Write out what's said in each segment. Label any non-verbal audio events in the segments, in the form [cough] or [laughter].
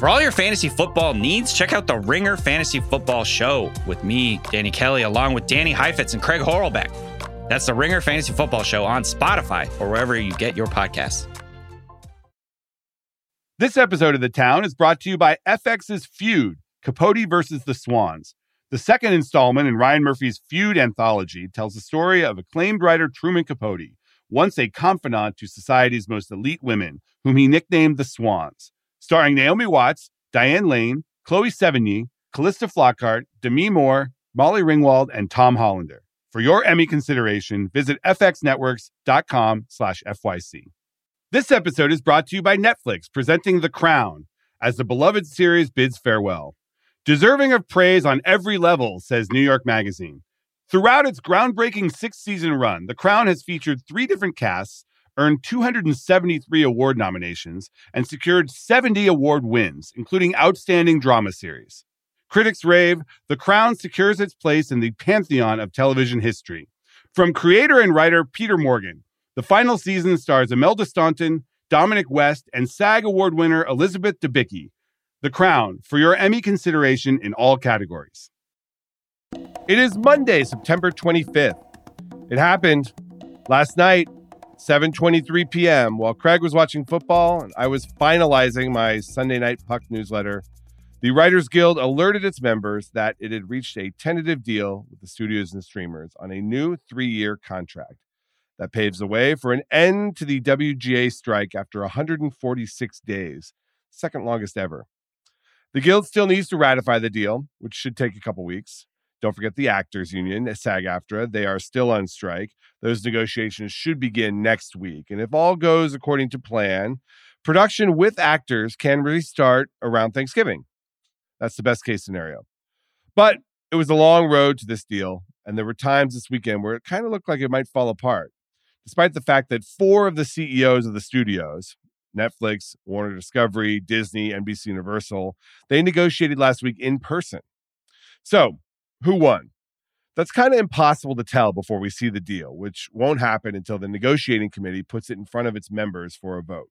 For all your fantasy football needs, check out the Ringer Fantasy Football Show with me, Danny Kelly, along with Danny Heifetz and Craig Horlbeck. That's the Ringer Fantasy Football Show on Spotify or wherever you get your podcasts. This episode of The Town is brought to you by FX's Feud, Capote versus the Swans. The second installment in Ryan Murphy's Feud anthology tells the story of acclaimed writer Truman Capote, once a confidant to society's most elite women, whom he nicknamed the Swans starring Naomi Watts, Diane Lane, Chloe Sevigny, Calista Flockhart, Demi Moore, Molly Ringwald, and Tom Hollander. For your Emmy consideration, visit fxnetworks.com slash FYC. This episode is brought to you by Netflix, presenting The Crown, as the beloved series bids farewell. Deserving of praise on every level, says New York Magazine. Throughout its groundbreaking six season run, The Crown has featured three different casts earned 273 award nominations, and secured 70 award wins, including Outstanding Drama Series. Critics rave The Crown secures its place in the pantheon of television history. From creator and writer Peter Morgan, the final season stars Imelda Staunton, Dominic West, and SAG Award winner Elizabeth Debicki. The Crown for your Emmy consideration in all categories. It is Monday, September 25th. It happened last night. 7:23 p.m. while Craig was watching football and I was finalizing my Sunday night puck newsletter. The Writers Guild alerted its members that it had reached a tentative deal with the studios and streamers on a new 3-year contract that paves the way for an end to the WGA strike after 146 days, second longest ever. The guild still needs to ratify the deal, which should take a couple weeks. Don't forget the Actors Union, SAG AFTRA. They are still on strike. Those negotiations should begin next week. And if all goes according to plan, production with actors can restart around Thanksgiving. That's the best case scenario. But it was a long road to this deal. And there were times this weekend where it kind of looked like it might fall apart, despite the fact that four of the CEOs of the studios, Netflix, Warner Discovery, Disney, NBC Universal, they negotiated last week in person. So who won? That's kind of impossible to tell before we see the deal, which won't happen until the negotiating committee puts it in front of its members for a vote.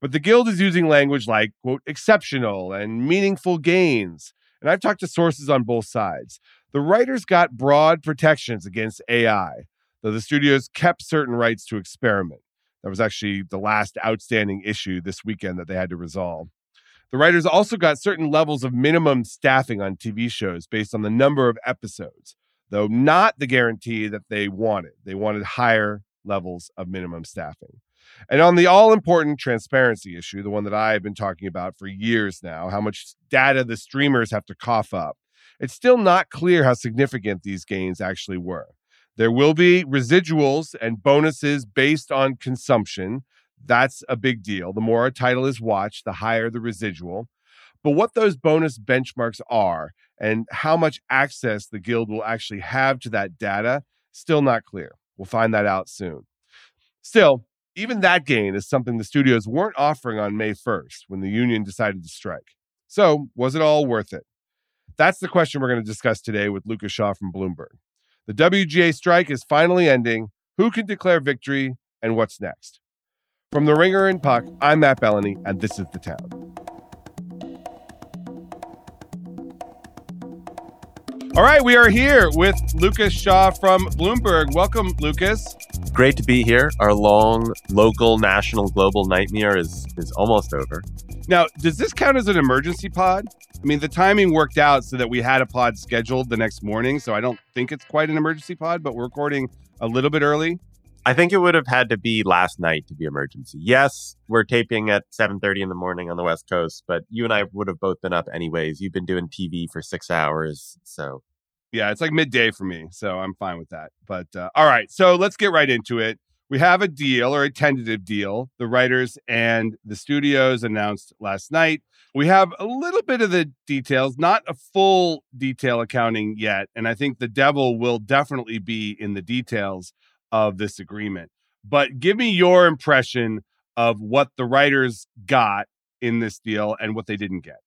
But the Guild is using language like, quote, exceptional and meaningful gains. And I've talked to sources on both sides. The writers got broad protections against AI, though the studios kept certain rights to experiment. That was actually the last outstanding issue this weekend that they had to resolve. The writers also got certain levels of minimum staffing on TV shows based on the number of episodes, though not the guarantee that they wanted. They wanted higher levels of minimum staffing. And on the all important transparency issue, the one that I've been talking about for years now, how much data the streamers have to cough up, it's still not clear how significant these gains actually were. There will be residuals and bonuses based on consumption, that's a big deal. The more a title is watched, the higher the residual. But what those bonus benchmarks are and how much access the guild will actually have to that data, still not clear. We'll find that out soon. Still, even that gain is something the studios weren't offering on May 1st when the union decided to strike. So, was it all worth it? That's the question we're going to discuss today with Lucas Shaw from Bloomberg. The WGA strike is finally ending. Who can declare victory and what's next? From The Ringer and Puck, I'm Matt Belloni, and this is The Town. All right, we are here with Lucas Shaw from Bloomberg. Welcome, Lucas. Great to be here. Our long local, national, global nightmare is is almost over. Now, does this count as an emergency pod? I mean, the timing worked out so that we had a pod scheduled the next morning, so I don't think it's quite an emergency pod, but we're recording a little bit early. I think it would have had to be last night to be emergency. Yes, we're taping at 7:30 in the morning on the West Coast, but you and I would have both been up anyways. You've been doing TV for 6 hours, so yeah, it's like midday for me, so I'm fine with that. But uh, all right, so let's get right into it. We have a deal or a tentative deal. The writers and the studios announced last night. We have a little bit of the details, not a full detail accounting yet. And I think the devil will definitely be in the details of this agreement. But give me your impression of what the writers got in this deal and what they didn't get.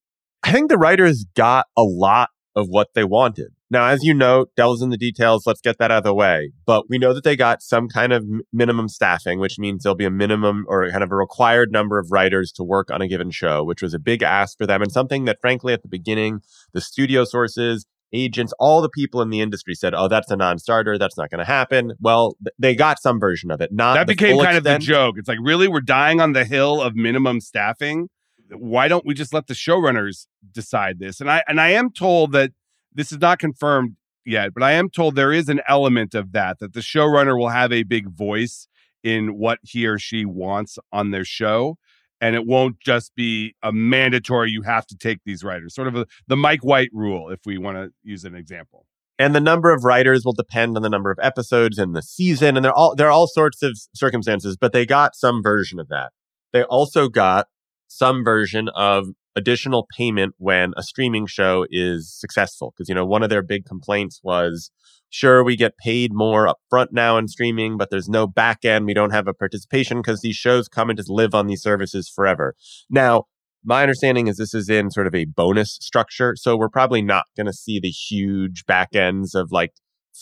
I think the writers got a lot of what they wanted. Now, as you know, Del's in the details. Let's get that out of the way. But we know that they got some kind of minimum staffing, which means there'll be a minimum or kind of a required number of writers to work on a given show, which was a big ask for them and something that, frankly, at the beginning, the studio sources, agents, all the people in the industry said, "Oh, that's a non-starter. That's not going to happen." Well, th- they got some version of it. Not that became kind extent. of the joke. It's like, really, we're dying on the hill of minimum staffing. Why don't we just let the showrunners decide this? And I and I am told that this is not confirmed yet, but I am told there is an element of that that the showrunner will have a big voice in what he or she wants on their show. And it won't just be a mandatory, you have to take these writers, sort of a, the Mike White rule, if we want to use an example. and the number of writers will depend on the number of episodes and the season and there are all there are all sorts of circumstances but they got some version of that they also got some version of additional payment when a streaming show is successful because you know one of their big complaints was sure we get paid more up front now in streaming but there's no back end we don't have a participation because these shows come and just live on these services forever now my understanding is this is in sort of a bonus structure. So we're probably not going to see the huge back ends of like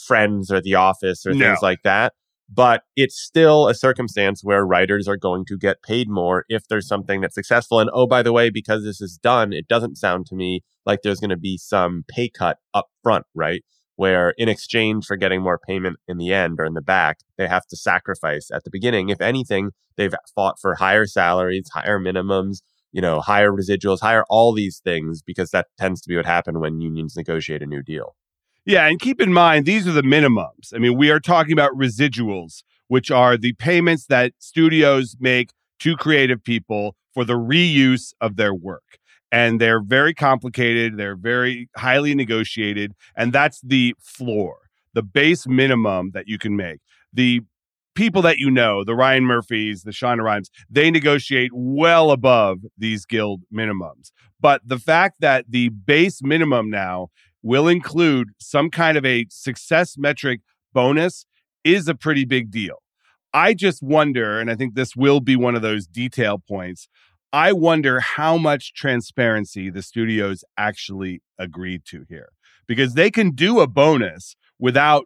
Friends or The Office or No. things like that. But it's still a circumstance where writers are going to get paid more if there's something that's successful. And oh, by the way, because this is done, it doesn't sound to me like there's going to be some pay cut up front, right? Where in exchange for getting more payment in the end or in the back, they have to sacrifice at the beginning. If anything, they've fought for higher salaries, higher minimums, you know, higher residuals, higher all these things, because that tends to be what happened when unions negotiate a new deal. Yeah, and keep in mind these are the minimums. I mean, we are talking about residuals, which are the payments that studios make to creative people for the reuse of their work. And they're very complicated, they're very highly negotiated, and that's the floor, the base minimum that you can make. The people that you know, the Ryan Murphys, the Shonda Rhimes, they negotiate well above these guild minimums. But the fact that the base minimum now will include some kind of a success metric bonus is a pretty big deal. I just wonder, and I think this will be one of those detail points. I wonder how much transparency the studios actually agreed to here because they can do a bonus without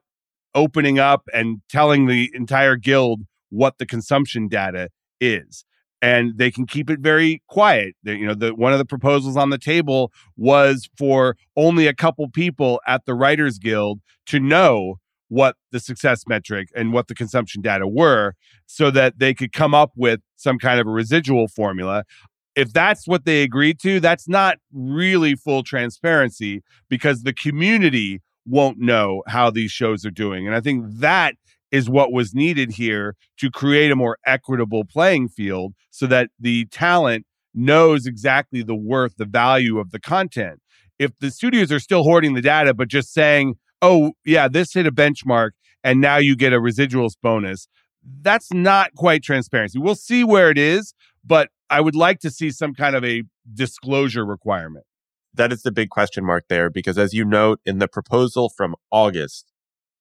opening up and telling the entire guild what the consumption data is and they can keep it very quiet. You know, the one of the proposals on the table was for only a couple people at the Writers Guild to know what the success metric and what the consumption data were so that they could come up with some kind of a residual formula. If that's what they agreed to, that's not really full transparency because the community won't know how these shows are doing. And I think that is what was needed here to create a more equitable playing field so that the talent knows exactly the worth, the value of the content. If the studios are still hoarding the data, but just saying, oh, yeah, this hit a benchmark and now you get a residuals bonus, that's not quite transparency. We'll see where it is, but I would like to see some kind of a disclosure requirement. That is the big question mark there, because as you note in the proposal from August,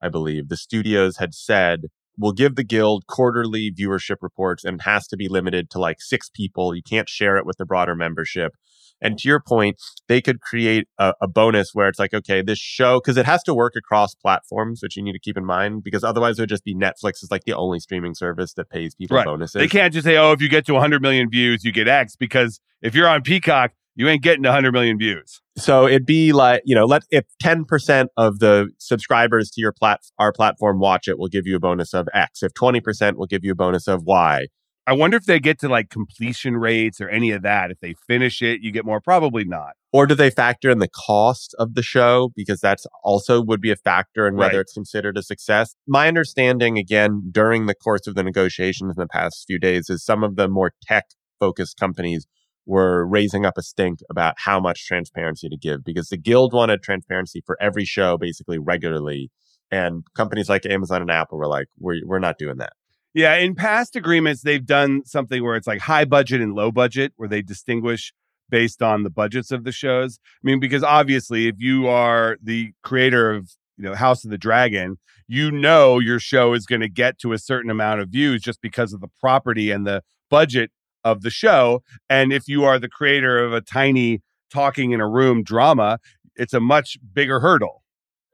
I believe, the studios had said, we'll give the guild quarterly viewership reports and it has to be limited to like six people. You can't share it with the broader membership. And to your point, they could create a, a bonus where it's like, okay, this show, because it has to work across platforms, which you need to keep in mind, because otherwise it would just be Netflix is like the only streaming service that pays people Right. bonuses. They can't just say, oh, if you get to 100 million views, you get X, because if you're on Peacock, you ain't getting 100 million views. So it'd be like, you know, let if 10% of the subscribers to your plat our platform watch it, we'll give you a bonus of X. If 20% will give you a bonus of Y. I wonder if they get to like completion rates or any of that. If they finish it, you get more. Probably not. Or do they factor in the cost of the show? Because that's also would be a factor in whether Right. it's considered a success. My understanding, again, during the course of the negotiations in the past few days, is some of the more tech focused companies were raising up a stink about how much transparency to give because the guild wanted transparency for every show basically regularly. And companies like Amazon and Apple were like, we're, we're not doing that. Yeah, in past agreements, they've done something where it's like high budget and low budget, where they distinguish based on the budgets of the shows. I mean, because obviously, if you are the creator of you know House of the Dragon, you know your show is going to get to a certain amount of views just because of the property and the budget of the show. And if you are the creator of a tiny talking in a room drama, it's a much bigger hurdle.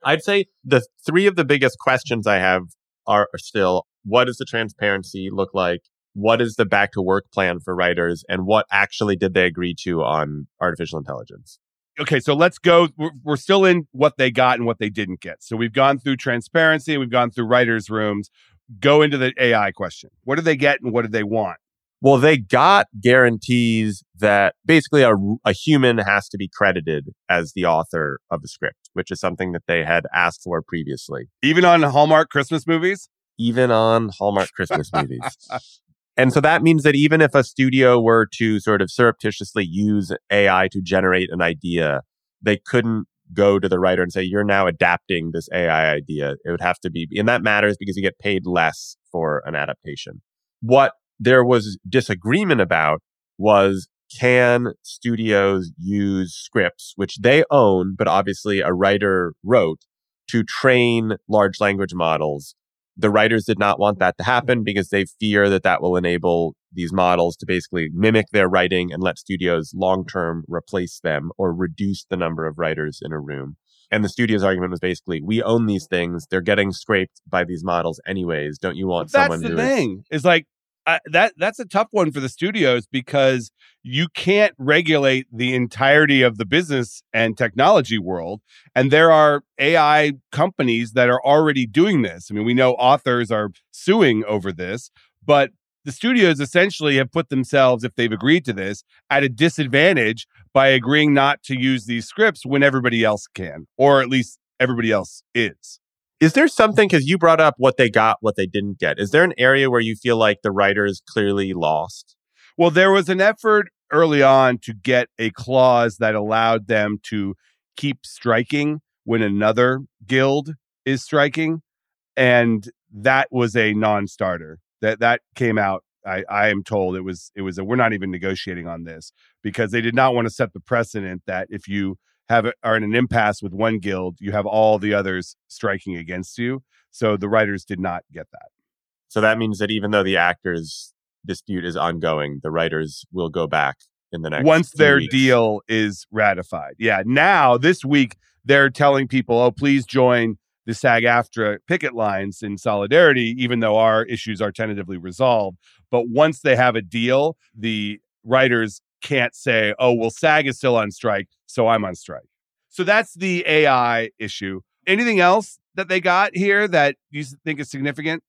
I'd say the three of the biggest questions I have are, still what does the transparency look like? What is the back to work plan for writers? And what actually did they agree to on artificial intelligence? okay, so let's go. We're, we're, still in what they got and what they didn't get. So we've gone through transparency, we've gone through writers' rooms. Go into the AI question. What do they get and what do they want? Well, they got guarantees that basically a, a human has to be credited as the author of the script, which is something that they had asked for previously. Even on Hallmark Christmas movies? Even on Hallmark [laughs] Christmas movies. And so that means that even if a studio were to sort of surreptitiously use AI to generate an idea, they couldn't go to the writer and say, you're now adapting this AI idea. It would have to be, and that matters because you get paid less for an adaptation. What there was disagreement about was can studios use scripts, which they own, but obviously a writer wrote to train large language models the writers did not want that to happen because they fear that that will enable these models to basically mimic their writing and let studios long term replace them or reduce the number of writers in a room. And the studio's argument was basically, we own these things. They're getting scraped by these models anyways. Don't you want someone to? That's someone the who thing. Is, is like uh, that that's a tough one for the studios because you can't regulate the entirety of the business and technology world and there are AI companies that are already doing this. I mean, we know authors are suing over this, but the studios essentially have put themselves if they've agreed to this at a disadvantage by agreeing not to use these scripts when everybody else can or at least everybody else is. Is there something because you brought up what they got, what they didn't get? Is there an area where you feel like the writers clearly lost? Well, there was an effort early on to get a clause that allowed them to keep striking when another guild is striking, and that was a non-starter. That that came out. I, I am told it was it was a, we're not even negotiating on this because they did not want to set the precedent that if you have are in an impasse with one guild, you have all the others striking against you. So the writers did not get that. So that means that even though the actors dispute is ongoing, the writers will go back in the next once their weeks. deal is ratified. Yeah, now this week they're telling people, "Oh, please join the SAG-AFTRA picket lines in solidarity, even though our issues are tentatively resolved." But once they have a deal, the writers can't say, "Oh, well, SAG is still on strike, so I'm on strike." So that's the AI issue. Anything else that they got here that you think is significant?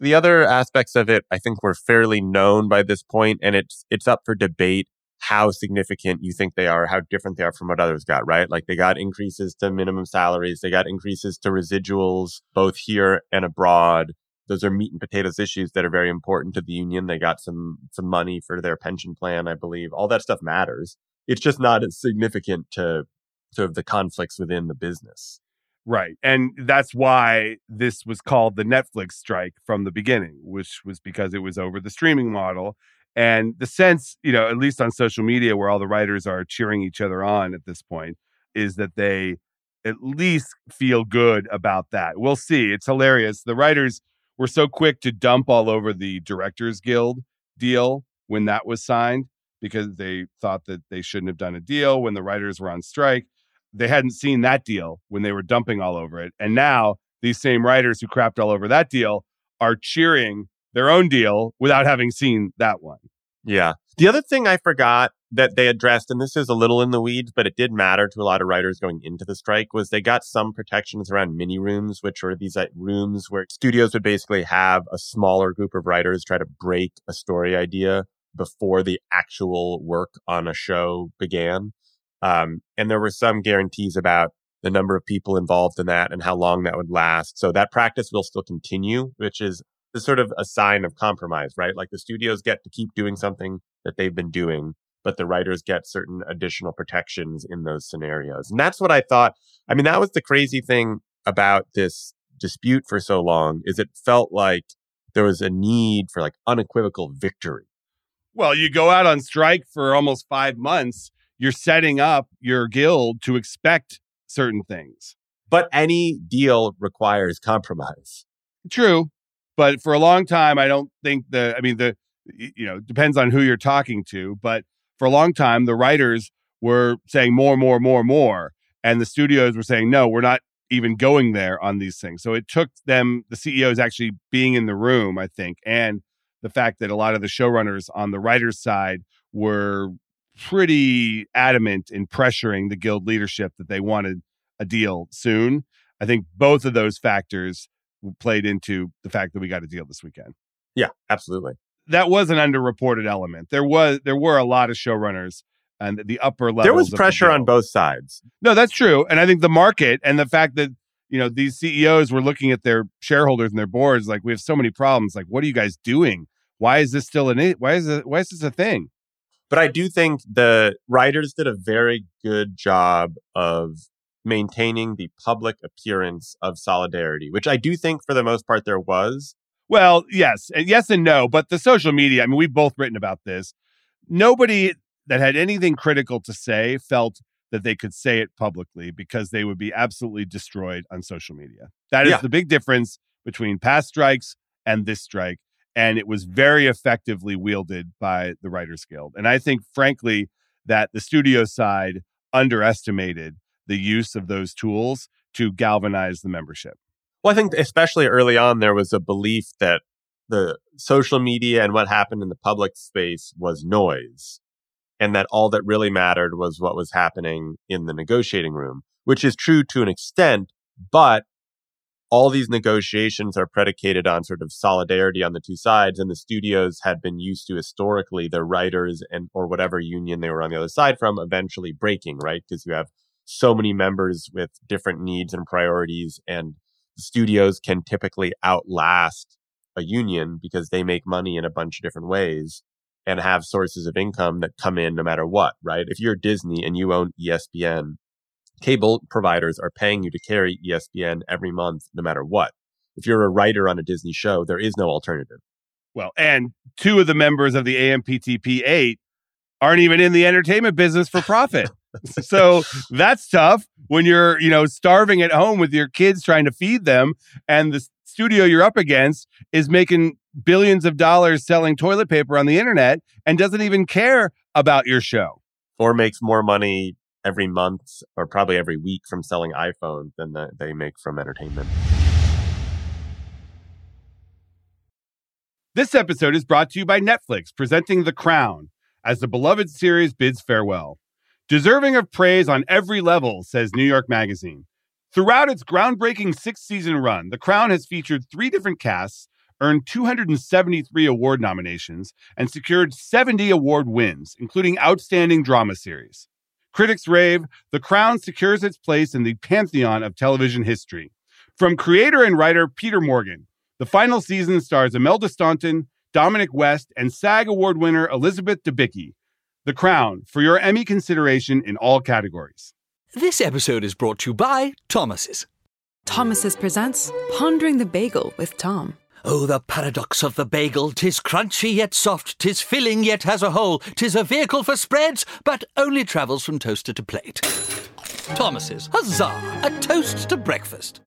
The other aspects of it, I think, were fairly known by this point, and it's it's up for debate how significant you think they are, how different they are from what others got, right? Like they got increases to minimum salaries, they got increases to residuals, both here and abroad. Those are meat and potatoes issues that are very important to the union. They got some some money for their pension plan, I believe. All that stuff matters. It's just not as significant to sort of the conflicts within the business. Right. And that's why this was called the Netflix strike from the beginning, which was because it was over the streaming model. And the sense, you know, at least on social media where all the writers are cheering each other on at this point, is that they at least feel good about that. We'll see. It's hilarious. The writers were so quick to dump all over the Directors Guild deal when that was signed because they thought that they shouldn't have done a deal when the writers were on strike they hadn't seen that deal when they were dumping all over it. And now these same writers who crapped all over that deal are cheering their own deal without having seen that one. Yeah. The other thing I forgot that they addressed, and this is a little in the weeds, but it did matter to a lot of writers going into the strike, was they got some protections around mini rooms, which are these like, rooms where studios would basically have a smaller group of writers try to break a story idea before the actual work on a show began. Um, and there were some guarantees about the number of people involved in that and how long that would last. So that practice will still continue, which is, sort of a sign of compromise, right? Like the studios get to keep doing something that they've been doing, but the writers get certain additional protections in those scenarios. And that's what I thought. I mean, that was the crazy thing about this dispute for so long is it felt like there was a need for like unequivocal victory. Well, you go out on strike for almost five months you're setting up your guild to expect certain things. But any deal requires compromise. True. But for a long time, I don't think the, I mean, the, you know, depends on who you're talking to. But for a long time, the writers were saying more, more, more, more. And the studios were saying, no, we're not even going there on these things. So it took them, the CEOs actually being in the room, I think, and the fact that a lot of the showrunners on the writers' side were pretty adamant in pressuring the guild leadership that they wanted a deal soon. I think both of those factors played into the fact that we got a deal this weekend. Yeah, absolutely. That was an underreported element. There was there were a lot of showrunners and the upper level. There was pressure on both sides. No, that's true. And I think the market and the fact that you know these CEOs were looking at their shareholders and their boards like we have so many problems. Like, what are you guys doing? Why is this still an why is it why is this a thing? But I do think the writers did a very good job of maintaining the public appearance of solidarity, which I do think for the most part there was. Well, yes, and yes and no, but the social media, I mean, we've both written about this. Nobody that had anything critical to say felt that they could say it publicly because they would be absolutely destroyed on social media. That is yeah. the big difference between past strikes and this strike. And it was very effectively wielded by the Writers Guild. And I think, frankly, that the studio side underestimated the use of those tools to galvanize the membership. Well, I think especially early on, there was a belief that the social media and what happened in the public space was noise and that all that really mattered was what was happening in the negotiating room, which is true to an extent, but all these negotiations are predicated on sort of solidarity on the two sides and the studios had been used to historically their writers and or whatever union they were on the other side from eventually breaking right? Because you have so many members with different needs and priorities and studios can typically outlast a union because they make money in a bunch of different ways and have sources of income that come in no matter what, right? If you're Disney and you own ESPN, cable providers are paying you to carry ESPN every month no matter what. If you're a writer on a Disney show, there is no alternative. Well, and two of the members of the AMPTP 8 aren't even in the entertainment business for profit. So that's tough when you're, you know, starving at home with your kids trying to feed them and the studio you're up against is making billions of dollars selling toilet paper on the internet and doesn't even care about your show. Or makes more money every month or probably every week from selling iPhones than the, they make from entertainment. This episode is brought to you by Netflix, presenting The Crown as the beloved series bids farewell. Deserving of praise on every level, says New York Magazine. Throughout its groundbreaking six season run, The Crown has featured three different casts earned 273 award nominations, and secured 70 award wins, including Outstanding Drama Series. Critics rave The Crown secures its place in the pantheon of television history. From creator and writer Peter Morgan, the final season stars Imelda Staunton, Dominic West, and SAG Award winner Elizabeth Debicki. The Crown for your Emmy consideration in all categories. This episode is brought to you by Thomas's. Thomas's presents Pondering the Bagel with Tom. Oh, the paradox of the bagel! Tis crunchy yet soft, tis filling yet has a hole, tis a vehicle for spreads, but only travels from toaster to plate. Thomas's, huzzah! A toast to breakfast.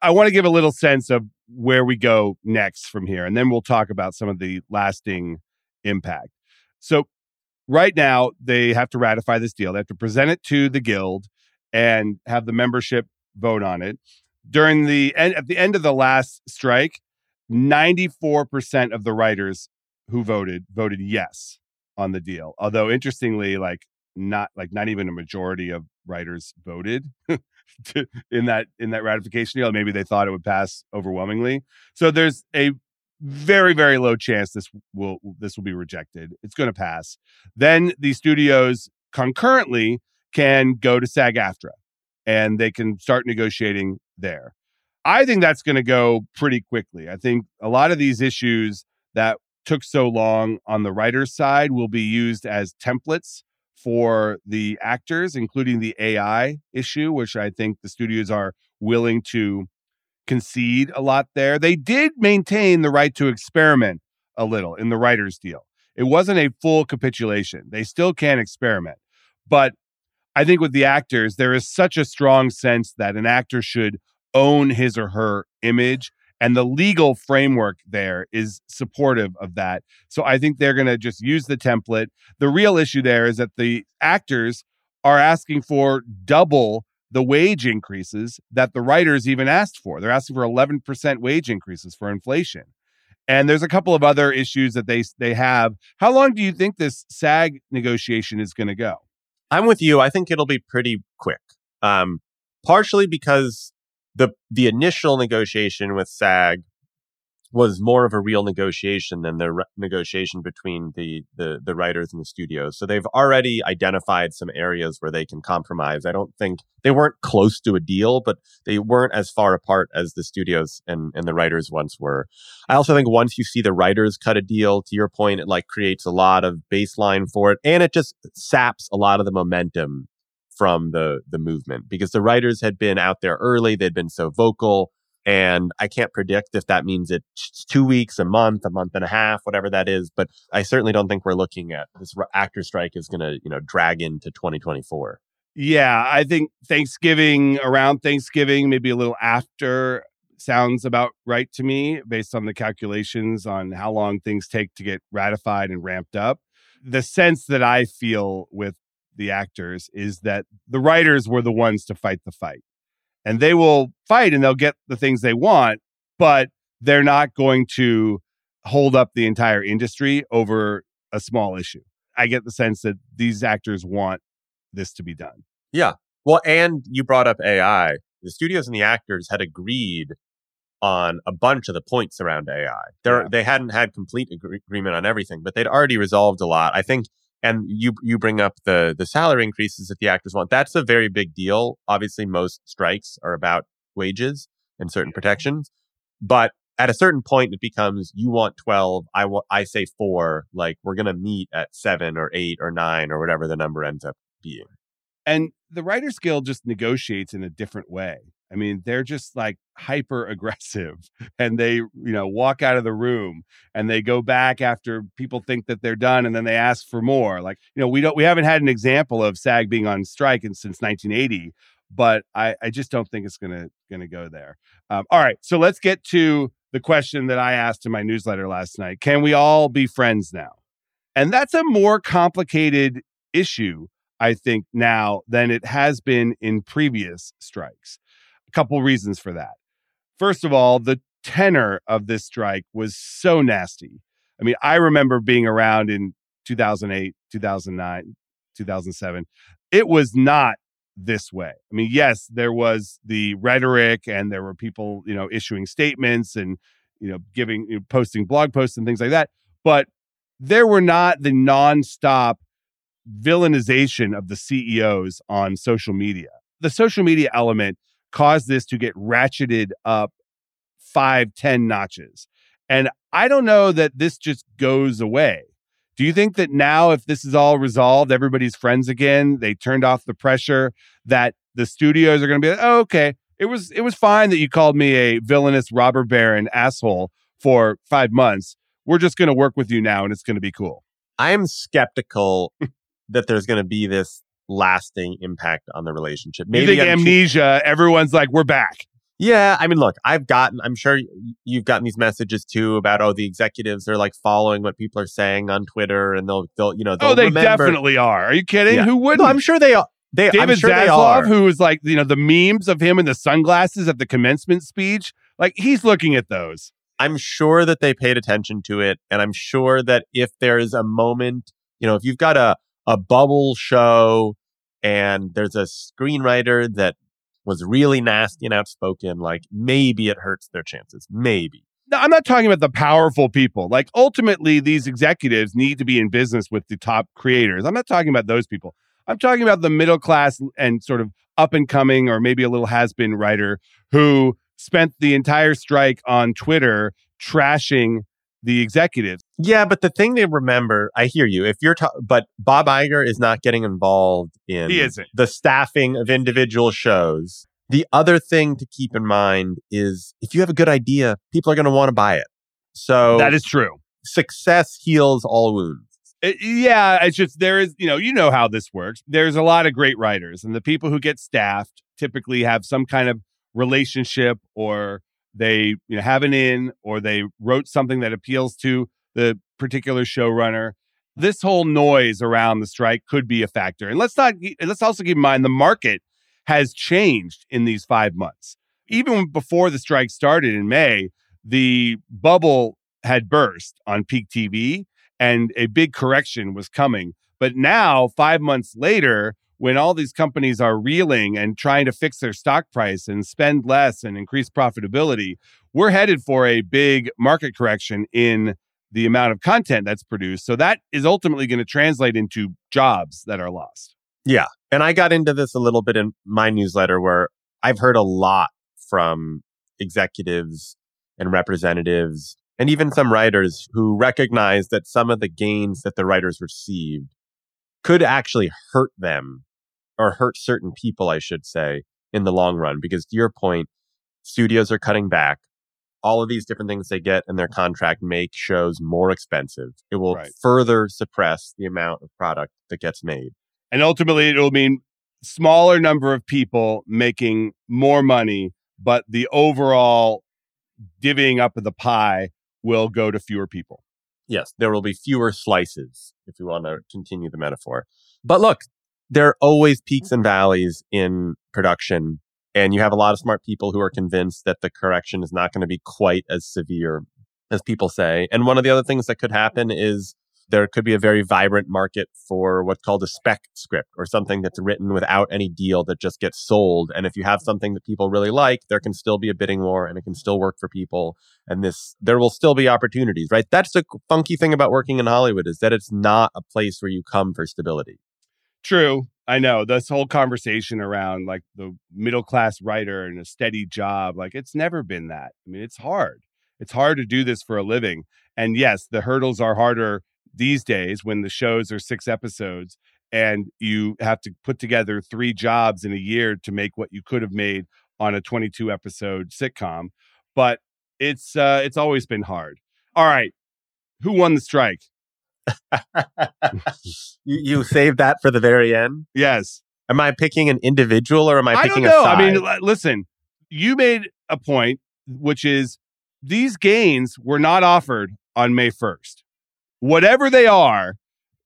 I want to give a little sense of where we go next from here, and then we'll talk about some of the lasting impact. So, right now, they have to ratify this deal. They have to present it to the guild and have the membership vote on it. During the end at the end of the last strike 94% of the writers who voted voted yes on the deal. Although interestingly like not like not even a majority of writers voted [laughs] to, in that in that ratification deal. Maybe they thought it would pass overwhelmingly. So there's a very very low chance this will this will be rejected it's going to pass then the studios concurrently can go to SAG-AFTRA and they can start negotiating there. I think that's going to go pretty quickly. I think a lot of these issues that took so long on the writer's side will be used as templates for the actors, including the AI issue, which I think the studios are willing to concede a lot there. They did maintain the right to experiment a little in the writer's deal. It wasn't a full capitulation. They still can experiment. But I think with the actors, there is such a strong sense that an actor should own his or her image. And the legal framework there is supportive of that. So I think they're going to just use the template. The real issue there is that the actors are asking for double the wage increases that the writers even asked for. They're asking for 11% wage increases for inflation. And there's a couple of other issues that they they have. How long do you think this SAG negotiation is going to go? I'm with you. I think it'll be pretty quick. Um, partially because the the initial negotiation with SAG was more of a real negotiation than the re- negotiation between the, the the writers and the studios. So they've already identified some areas where they can compromise. I don't think they weren't close to a deal, but they weren't as far apart as the studios and, and the writers once were. I also think once you see the writers cut a deal, to your point, it like creates a lot of baseline for it and it just saps a lot of the momentum from the the movement because the writers had been out there early, they'd been so vocal and I can't predict if that means it's two weeks, a month, a month and a half, whatever that is. But I certainly don't think we're looking at this actor strike is going to, you know, drag into 2024. Yeah, I think Thanksgiving, around Thanksgiving, maybe a little after, sounds about right to me based on the calculations on how long things take to get ratified and ramped up. The sense that I feel with the actors is that the writers were the ones to fight the fight and they will fight and they'll get the things they want, but they're not going to hold up the entire industry over a small issue. I get the sense that these actors want this to be done. Yeah. Well, and you brought up AI. The studios and the actors had agreed on a bunch of the points around AI. There, yeah. they hadn't had complete agree- agreement on everything, but they'd already resolved a lot. I think and you you bring up the the salary increases that the actors want. That's a very big deal. Obviously, most strikes are about wages and certain protections, but at a certain point, it becomes you want twelve, I want I say four. Like we're gonna meet at seven or eight or nine or whatever the number ends up being. And the Writers Guild just negotiates in a different way. I mean, they're just like hyper aggressive [laughs] and they, you know, walk out of the room and they go back after people think that they're done and then they ask for more. Like, you know, we don't, we haven't had an example of SAG being on strike in, since 1980, but I, I just don't think it's going to, going to go there. Um, all right. So let's get to the question that I asked in my newsletter last night. Can we all be friends now? And that's a more complicated issue, I think, now than it has been in previous strikes A couple reasons for that. First of all, the tenor of this strike was so nasty. I mean, I remember being around in 2008, 2009, 2007. It was not this way. I mean, yes, there was the rhetoric and there were people, you know, issuing statements and, you know, giving, you know, posting blog posts and things like that. But there were not the nonstop villainization of the CEOs on social media. The social media element caused this to get ratcheted up five, ten notches. And I don't know that this just goes away. Do you think that now, if this is all resolved, everybody's friends again, they turned off the pressure, that the studios are going to be like, oh, okay, it was it was fine that you called me a villainous robber baron asshole for five months. We're just going to work with you now, and it's going to be cool. I am skeptical that there's going to be this lasting impact on the relationship. Maybe you think amnesia, everyone's like, we're back. Yeah, I mean, look, I've gotten, I'm sure you've gotten these messages too about, oh, the executives are like following what people are saying on Twitter and they'll, they'll, you know, oh, they'll oh, they remember. definitely are. Are you kidding? Yeah. Who wouldn't? No, I'm sure they are. They, David sure Zaslav, who was like, you know, the memes of him in the sunglasses at the commencement speech, like he's looking at those. I'm sure that they paid attention to it. And I'm sure that if there's a moment, you know, if you've got a, a bubble show and there's a screenwriter that was really nasty and outspoken, like maybe it hurts their chances. Maybe. No, I'm not talking about the powerful people. Like ultimately, these executives need to be in business with the top creators. I'm not talking about those people. I'm talking about the middle class and sort of up and coming, or maybe a little has been writer who spent the entire strike on Twitter trashing the executives. Yeah, but the thing they remember, I hear you. If you're, ta- but Bob Iger is not getting involved in he isn't. the staffing of individual shows. The other thing to keep in mind is if you have a good idea, people are going to want to buy it. So that is true. Success heals all wounds. It, yeah, it's just there is, you know, you know how this works. There's a lot of great writers, and the people who get staffed typically have some kind of relationship or they you know, have an in or they wrote something that appeals to the particular showrunner. This whole noise around the strike could be a factor. And let's not let's also keep in mind the market has changed in these five months. Even before the strike started in May, the bubble had burst on peak TV and a big correction was coming. But now, five months later, when all these companies are reeling and trying to fix their stock price and spend less and increase profitability, we're headed for a big market correction in the amount of content that's produced. So that is ultimately going to translate into jobs that are lost. Yeah. And I got into this a little bit in my newsletter where I've heard a lot from executives and representatives and even some writers who recognize that some of the gains that the writers received could actually hurt them or hurt certain people, I should say, in the long run. Because to your point, studios are cutting back. All of these different things they get in their contract make shows more expensive. It will Right. further suppress the amount of product that gets made. And ultimately, it'll mean smaller number of people making more money, but the overall divvying up of the pie will go to fewer people. Yes, there will be fewer slices if you want to continue the metaphor. But look, there are always peaks and valleys in production. And you have a lot of smart people who are convinced that the correction is not going to be quite as severe as people say. And one of the other things that could happen is there could be a very vibrant market for what's called a spec script or something that's written without any deal that just gets sold. And if you have something that people really like, there can still be a bidding war and it can still work for people. And this, there will still be opportunities, right? That's the funky thing about working in Hollywood is that it's not a place where you come for stability. True. I know this whole conversation around like the middle class writer and a steady job, like it's never been that. I mean, it's hard. It's hard to do this for a living. And yes, the hurdles are harder these days when the shows are six episodes and you have to put together three jobs in a year to make what you could have made on a 22 episode sitcom. But it's uh it's always been hard. All right. Who won the strike? [laughs] you, you saved that for the very end. Yes. Am I picking an individual or am I I picking don't know. a side? I mean, li- listen, you made a point, which is these gains were not offered on May 1st. Whatever they are,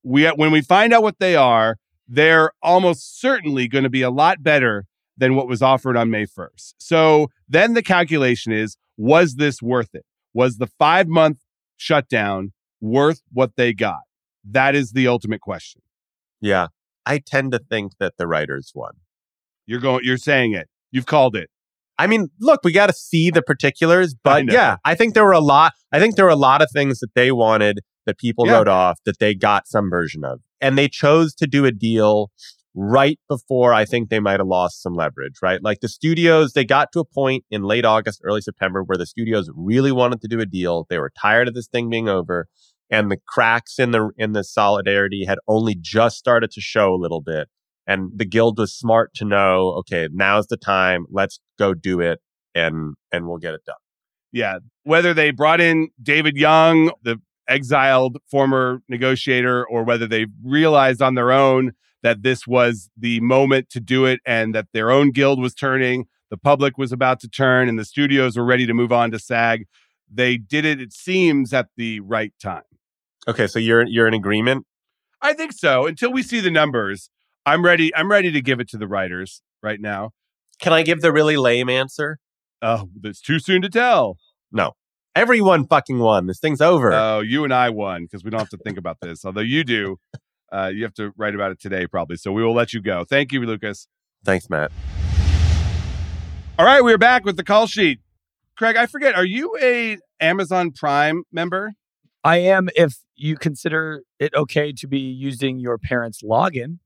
we when we find out what they are, they're almost certainly going to be a lot better than what was offered on May 1st. So then the calculation is was this worth it? Was the 5 month shutdown worth what they got? That is the ultimate question. yeah. I tend to think that the writers won. You're going you're saying it. You've called it. I mean, look, we got to see the particulars, but know. yeah, I think there were a lot. I think there were a lot of things that they wanted that people Yeah. wrote off that they got some version of, and they chose to do a deal right before I think they might have lost some leverage. Right, like the studios, they got to a point in late August, early September where the studios really wanted to do a deal. They were tired of this thing being over, and the cracks in the in the solidarity had only just started to show a little bit. And the guild was smart to know, okay, now's the time. Let's go do it and and we'll get it done. Yeah. Whether they brought in David Young, the exiled former negotiator, or whether they realized on their own that this was the moment to do it and that their own guild was turning, the public was about to turn, and the studios were ready to move on to SAG. They did it, it seems, at the right time. Okay, so you're you're in agreement. I think so. Until we see the numbers, I'm ready. I'm ready to give it to the writers right now. Can I give the really lame answer? Oh, it's too soon to tell. No. Everyone fucking won. This thing's over. Oh, you and I won because we don't have to think about this. Although you do, uh, you have to write about it today probably. So we will let you go. Thank you, Lucas. Thanks, Matt. All right, we're back with the call sheet. Craig, I forget. Are you a Amazon Prime member? I am if you consider it okay to be using your parents' login.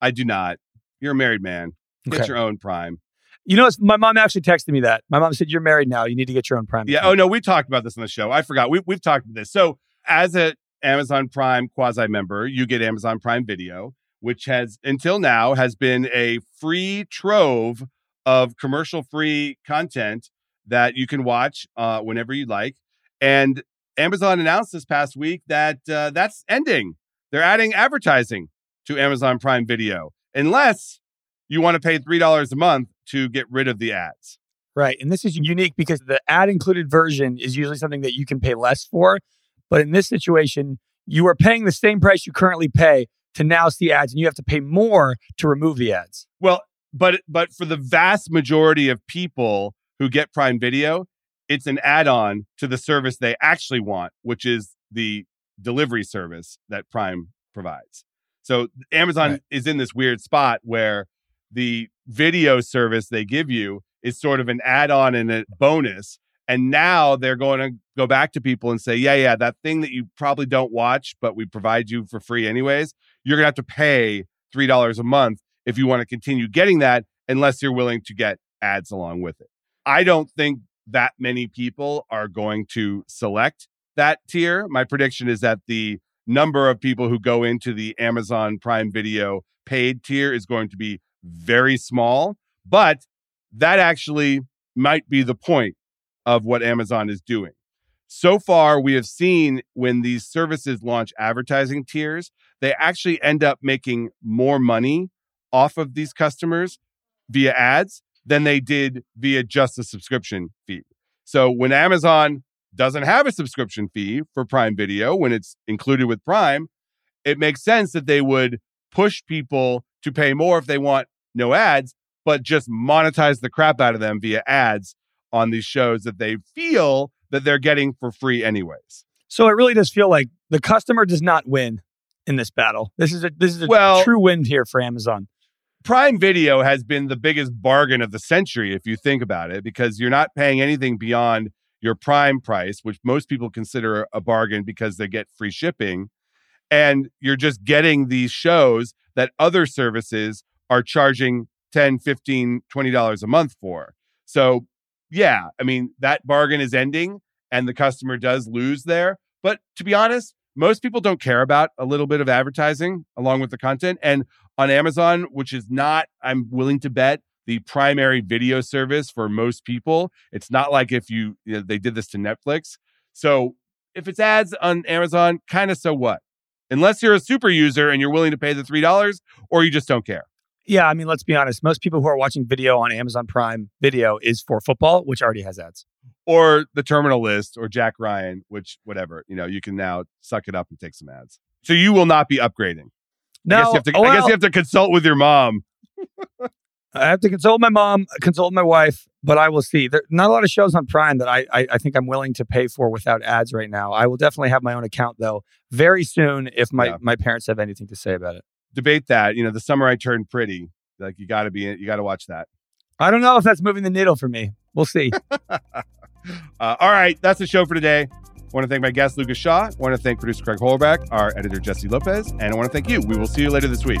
I do not. You're a married man. Get Okay. your own Prime. You know, it's- my mom actually texted me that. My mom said, You're married now. You need to get your own Prime. Yeah. Oh no, we talked about this on the show. I forgot. We we've talked about this. So as a Amazon Prime quasi member, you get Amazon Prime Video, which has until now has been a free trove of commercial free content that you can watch uh, whenever you like. And Amazon announced this past week that uh, that's ending. They're adding advertising to Amazon Prime Video, unless you want to pay three dollars a month to get rid of the ads. Right. And this is unique because the ad included version is usually something that you can pay less for. But in this situation, you are paying the same price you currently pay to now see ads, and you have to pay more to remove the ads. Well, but but for the vast majority of people who get Prime Video, it's an add-on to the service they actually want, which is the delivery service that Prime provides. So Amazon Right. is in this weird spot where the video service they give you is sort of an add-on and a bonus. And now they're going to go back to people and say, yeah, yeah, that thing that you probably don't watch, but we provide you for free anyways, you're going to have to pay $3 a month if you want to continue getting that, unless you're willing to get ads along with it. I don't think that many people are going to select that tier. My prediction is that the number of people who go into the Amazon Prime Video paid tier is going to be very small, but that actually might be the point of what Amazon is doing. So far, we have seen when these services launch advertising tiers, they actually end up making more money off of these customers via ads than they did via just a subscription fee. So when Amazon doesn't have a subscription fee for Prime Video, when it's included with Prime, it makes sense that they would push people to pay more if they want no ads, but just monetize the crap out of them via ads on these shows that they feel that they're getting for free anyways. So it really does feel like the customer does not win in this battle. This is a this is a Well- true win here for Amazon. Prime Video has been the biggest bargain of the century, if you think about it, because you're not paying anything beyond your Prime price, which most people consider a bargain because they get free shipping. And you're just getting these shows that other services are charging 10, 15, 20 dollars a month for. So, yeah, I mean, that bargain is ending and the customer does lose there. But to be honest, most people don't care about a little bit of advertising along with the content. And on Amazon, which is not, I'm willing to bet, the primary video service for most people. It's not like if you, you know, they did this to Netflix. So if it's ads on Amazon, kind of so what? Unless you're a super user and you're willing to pay the $3 or you just don't care. Yeah, I mean, let's be honest. Most people who are watching video on Amazon Prime Video is for football, which already has ads. Or the terminal list or Jack Ryan, which whatever, you know, you can now suck it up and take some ads. So you will not be upgrading. No, I guess you have to, oh, I guess you have to consult with your mom. [laughs] I have to consult my mom, consult my wife, but I will see. There not a lot of shows on Prime that I, I I think I'm willing to pay for without ads right now. I will definitely have my own account though very soon if my Yeah. my parents have anything to say about it. Debate that. You know, the summer I turned pretty. Like you got to be, you got to watch that. I don't know if that's moving the needle for me. We'll see. [laughs] Uh, all right, that's the show for today. I want to thank my guest, Lucas Shaw. I want to thank producer Craig Horlbeck, our editor, Jessie Lopez. And I want to thank you. We will see you later this week.